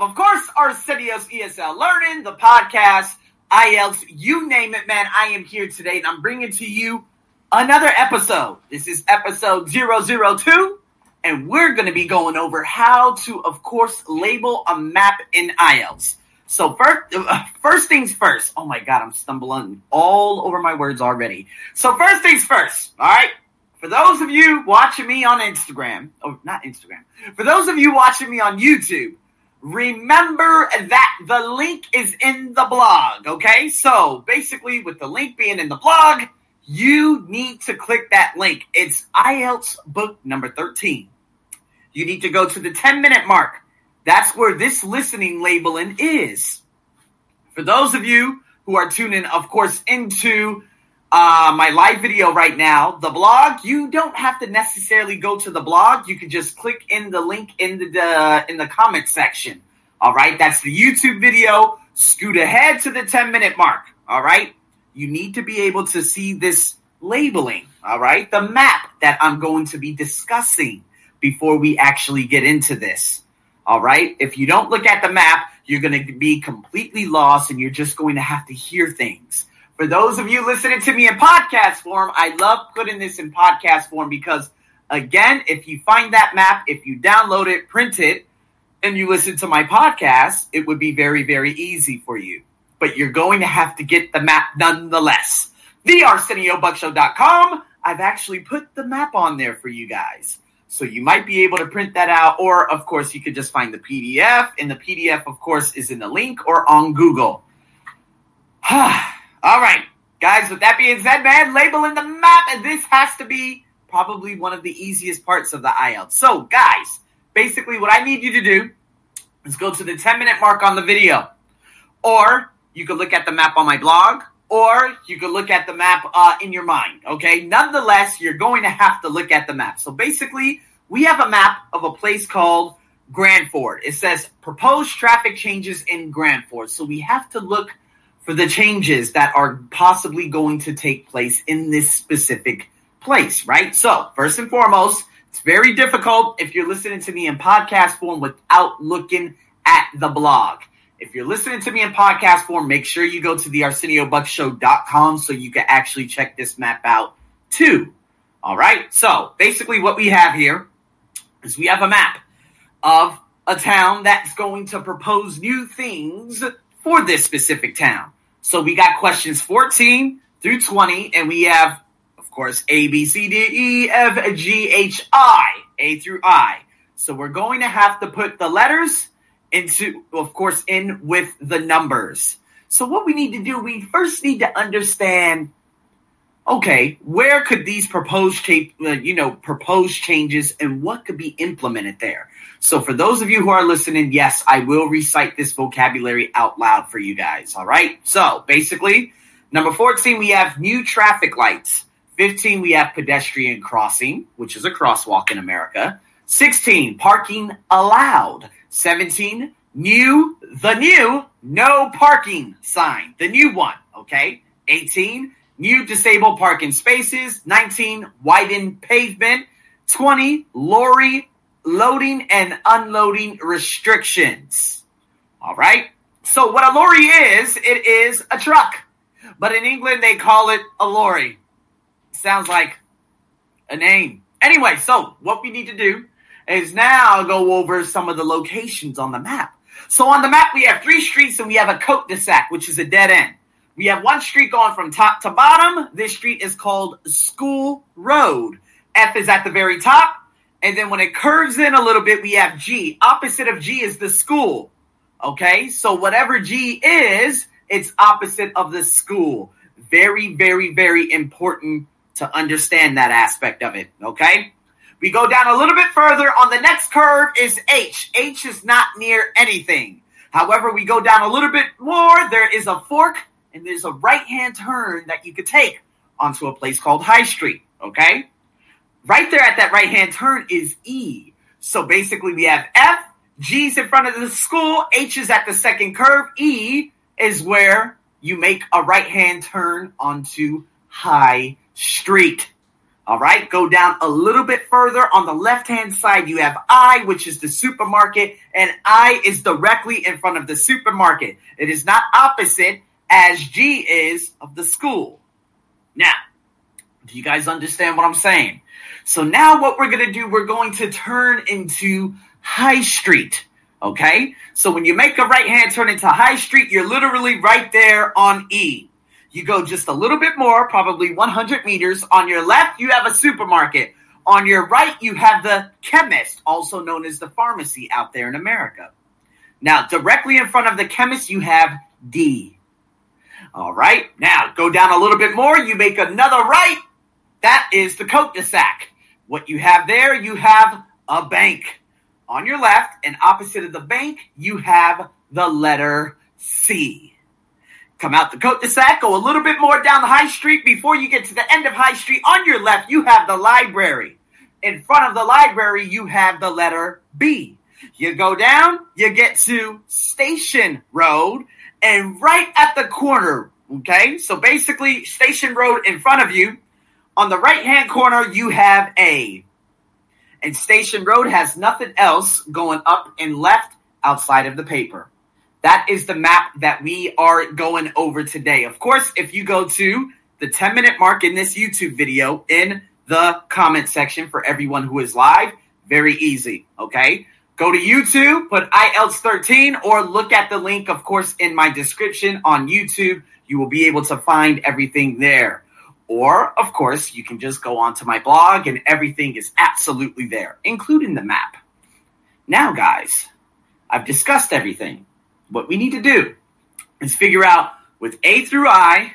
of, of course, Arsenio's ESL Learning, the podcast, IELTS, you name it, man. I am here today and I'm bringing to you another episode. This is episode 002 and we're going to be going over how to, of course, label a map in IELTS. So first, uh, first things first. Oh my God, I'm stumbling all over my words already. So first things first. All right. For those of you watching me on Instagram, or oh, not Instagram, for those of you watching me on YouTube, remember that the link is in the blog. Okay. So basically with the link being in the blog, you need to click that link. It's IELTS book number 13. You need to go to the 10 minute mark. That's where this listening labeling is. For those of you who are tuning, of course, into uh, my live video right now, the blog, you don't have to necessarily go to the blog. You can just click in the link in the, the in the comment section. All right, that's the YouTube video. Scoot ahead to the 10 minute mark. All right, you need to be able to see this labeling. All right, the map that I'm going to be discussing before we actually get into this. All right. If you don't look at the map, you're going to be completely lost and you're just going to have to hear things. For those of you listening to me in podcast form, I love putting this in podcast form because, again, if you find that map, if you download it, print it, and you listen to my podcast, it would be very, very easy for you. But you're going to have to get the map nonetheless. TheArsenioBuckshow.com. I've actually put the map on there for you guys. So you might be able to print that out, or of course, you could just find the PDF, and the PDF, of course, is in the link or on Google. All right, guys, with that being said, man, labeling the map, and this has to be probably one of the easiest parts of the IELTS. So, guys, basically, what I need you to do is go to the 10 minute mark on the video, or you could look at the map on my blog, or you could look at the map uh, in your mind. Okay. Nonetheless, you're going to have to look at the map. So basically, we have a map of a place called Granford. It says proposed traffic changes in Granford. So we have to look for the changes that are possibly going to take place in this specific place, right? So, first and foremost, it's very difficult if you're listening to me in podcast form without looking at the blog. If you're listening to me in podcast form, make sure you go to the ArsenioBuckshow.com so you can actually check this map out too. All right. So basically, what we have here is we have a map of a town that's going to propose new things for this specific town. So we got questions 14 through 20, and we have, of course, A, B, C, D, E, F, G, H, I, A through I. So we're going to have to put the letters into, of course, in with the numbers. So what we need to do, we first need to understand, okay, where could these proposed, uh, you know, proposed changes and what could be implemented there? So for those of you who are listening, yes, I will recite this vocabulary out loud for you guys. All right. So basically, number 14, we have new traffic lights. 15, we have pedestrian crossing, which is a crosswalk in America. 16, parking allowed. 17, new, the new, no parking sign, the new one, okay? 18, new disabled parking spaces. 19, widened pavement. 20, lorry loading and unloading restrictions. All right. So what a lorry is, it is a truck. But in England, they call it a lorry. Sounds like a name. Anyway, so what we need to do is now go over some of the locations on the map. So on the map, we have three streets and we have a cul-de-sac, which is a dead end. We have one street going from top to bottom. This street is called School Road. F is at the very top. And then when it curves in a little bit, we have G. Opposite of G is the school. Okay. So whatever G is, it's opposite of the school. Very, very, very important to understand that aspect of it. Okay. We go down a little bit further. On the next curve is H. H is not near anything. However, we go down a little bit more. There is a fork and there's a right hand turn that you could take onto a place called High Street. Okay. Right there at that right hand turn is E. So basically, we have F, G's in front of the school, H is at the second curve, E is where you make a right hand turn onto High Street. All right, go down a little bit further. On the left hand side, you have I, which is the supermarket, and I is directly in front of the supermarket. It is not opposite as G is of the school. Now, do you guys understand what I'm saying? So now what we're going to do, we're going to turn into High Street. Okay. So when you make a right hand turn into High Street, you're literally right there on E. You go just a little bit more, probably 100 meters. On your left, you have a supermarket. On your right, you have the chemist, also known as the pharmacy out there in America. Now, directly in front of the chemist, you have D. All right. Now, go down a little bit more. You make another right. That is the cul-de-sac. What you have there, you have a bank. On your left and opposite of the bank, you have the letter C. Come out the cul-de-sac, go a little bit more down the high street before you get to the end of High Street. On your left, you have the library. In front of the library, you have the letter B. You go down, you get to Station Road, and right at the corner, okay? So basically, Station Road in front of you. On the right hand corner, you have A. And Station Road has nothing else going up and left outside of the paper. That is the map that we are going over today. Of course, if you go to the 10 minute mark in this YouTube video in the comment section for everyone who is live, very easy. Okay. Go to YouTube, put IELTS 13 or look at the link, of course, in my description on YouTube. You will be able to find everything there. Or, of course, you can just go onto my blog and everything is absolutely there, including the map. Now, guys, I've discussed everything. What we need to do is figure out with A through I,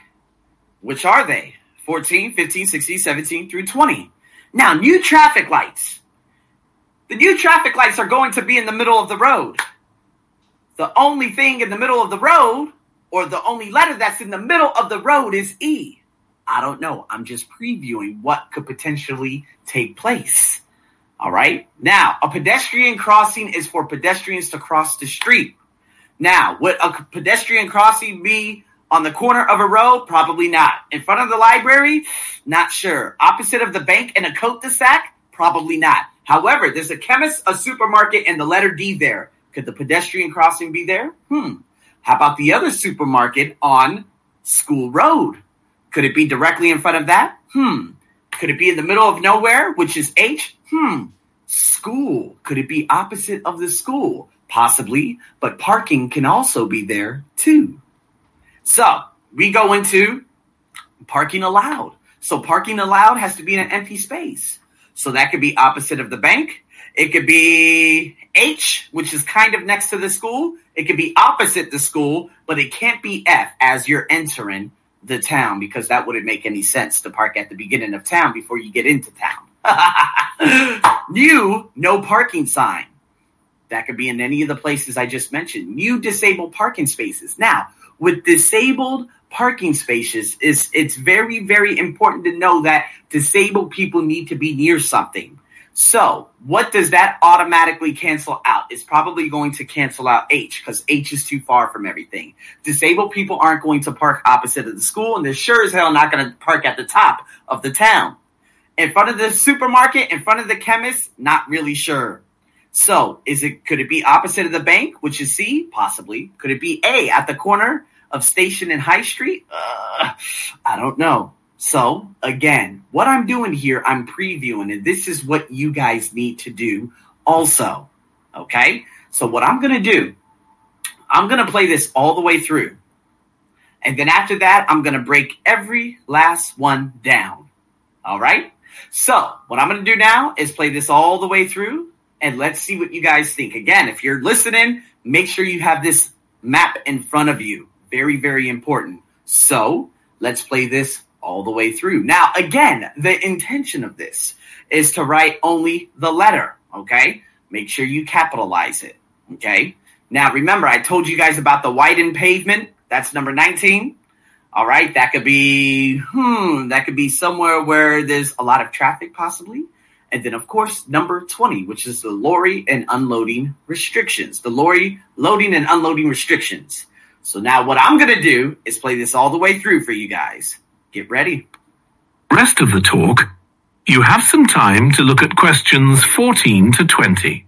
which are they? 14, 15, 16, 17 through 20. Now, new traffic lights. The new traffic lights are going to be in the middle of the road. The only thing in the middle of the road, or the only letter that's in the middle of the road, is E. I don't know. I'm just previewing what could potentially take place. All right. Now, a pedestrian crossing is for pedestrians to cross the street. Now, would a pedestrian crossing be on the corner of a road? Probably not. In front of the library? Not sure. Opposite of the bank and a cul-de-sac? Probably not. However, there's a chemist, a supermarket, and the letter D there. Could the pedestrian crossing be there? Hmm. How about the other supermarket on School Road? Could it be directly in front of that? Hmm. Could it be in the middle of nowhere, which is H? Hmm. School. Could it be opposite of the school? Possibly, but parking can also be there too. So we go into parking allowed. So parking allowed has to be in an empty space. So that could be opposite of the bank. It could be H, which is kind of next to the school. It could be opposite the school, but it can't be F as you're entering the town because that wouldn't make any sense to park at the beginning of town before you get into town. New, no parking sign. That could be in any of the places I just mentioned. New disabled parking spaces. Now, with disabled parking spaces, is it's very, very important to know that disabled people need to be near something. So, what does that automatically cancel out? It's probably going to cancel out H because H is too far from everything. Disabled people aren't going to park opposite of the school, and they're sure as hell not going to park at the top of the town. In front of the supermarket, in front of the chemist, not really sure. So, is it could it be opposite of the bank, which is C? Possibly. Could it be A at the corner of Station and High Street? Uh, I don't know. So, again, what I'm doing here, I'm previewing, and this is what you guys need to do also. Okay? So, what I'm going to do, I'm going to play this all the way through. And then after that, I'm going to break every last one down. All right? So, what I'm going to do now is play this all the way through and let's see what you guys think. Again, if you're listening, make sure you have this map in front of you. Very, very important. So let's play this all the way through. Now, again, the intention of this is to write only the letter, okay? Make sure you capitalize it, okay? Now, remember, I told you guys about the widened pavement. That's number 19. All right, that could be, hmm, that could be somewhere where there's a lot of traffic, possibly. And then, of course, number 20, which is the lorry and unloading restrictions, the lorry loading and unloading restrictions. So now what I'm going to do is play this all the way through for you guys. Get ready. Rest of the talk You have some time to look at questions 14 to 20.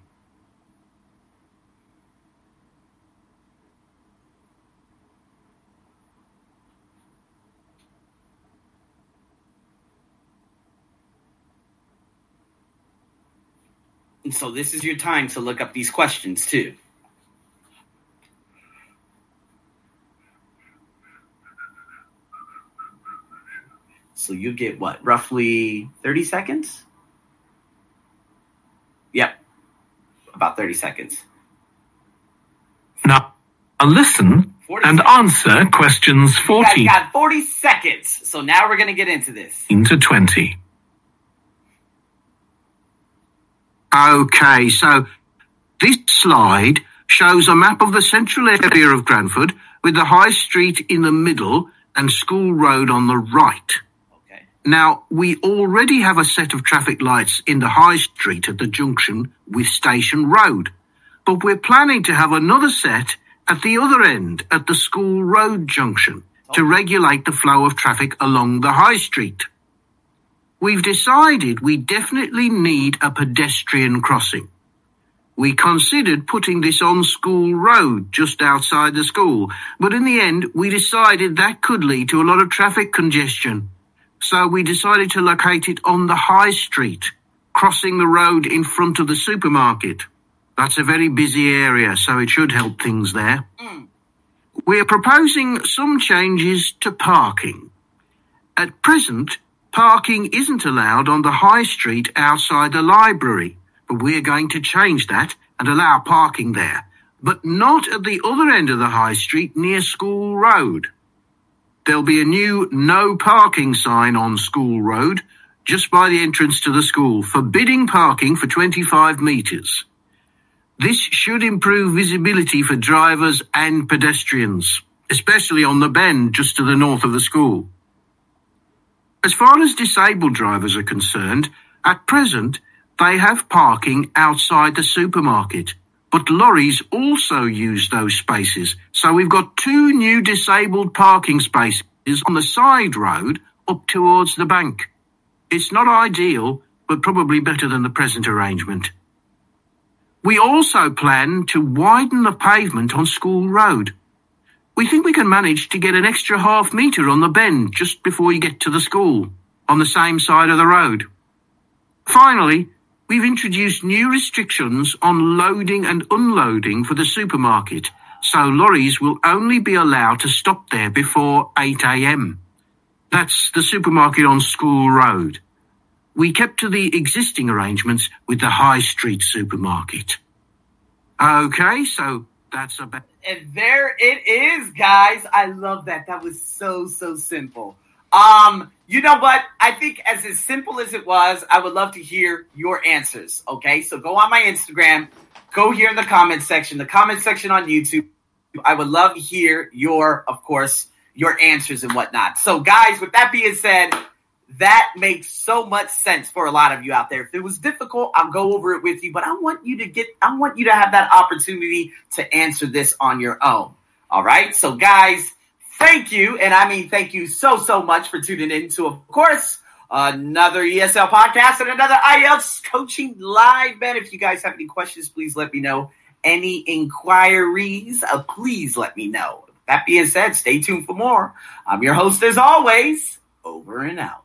And so this is your time to look up these questions too. So you get what, roughly 30 seconds? Yep, about 30 seconds. Now, listen and answer questions You guys 14 got 40 seconds. So now we're going to get into this. Into 20. Okay, so this slide shows a map of the central area of Granford with the High Street in the middle and School Road on the right. Now, we already have a set of traffic lights in the High Street at the junction with Station Road, but we're planning to have another set at the other end at the School Road junction to regulate the flow of traffic along the High Street. We've decided we definitely need a pedestrian crossing. We considered putting this on School Road just outside the school, but in the end we decided that could lead to a lot of traffic congestion. So we decided to locate it on the High Street, crossing the road in front of the supermarket. That's a very busy area, so it should help things there. Mm. We're proposing some changes to parking. At present, parking isn't allowed on the high street outside the library, but we're going to change that and allow parking there, but not at the other end of the high street near School Road. There'll be a new no parking sign on School Road just by the entrance to the school, forbidding parking for 25 metres. This should improve visibility for drivers and pedestrians, especially on the bend just to the north of the school. As far as disabled drivers are concerned, at present they have parking outside the supermarket, but lorries also use those spaces. So we've got two new disabled parking spaces on the side road up towards the bank. It's not ideal, but probably better than the present arrangement. We also plan to widen the pavement on School Road. We think we can manage to get an extra half metre on the bend just before you get to the school, on the same side of the road. Finally, we've introduced new restrictions on loading and unloading for the supermarket, so lorries will only be allowed to stop there before 8am. That's the supermarket on School Road. We kept to the existing arrangements with the High Street supermarket. Okay, so that's about. And there it is, guys. I love that. That was so, so simple. Um, you know what? I think as as simple as it was, I would love to hear your answers. Okay, so go on my Instagram, go here in the comment section, the comment section on YouTube. I would love to hear your, of course, your answers and whatnot. So, guys, with that being said, that makes so much sense for a lot of you out there. If it was difficult, I'll go over it with you, but I want you to get, I want you to have that opportunity to answer this on your own. All right. So guys, thank you. And I mean, thank you so, so much for tuning in to, of course, another ESL podcast and another IELTS coaching live. Man, if you guys have any questions, please let me know. Any inquiries, uh, please let me know. That being said, stay tuned for more. I'm your host as always, over and out.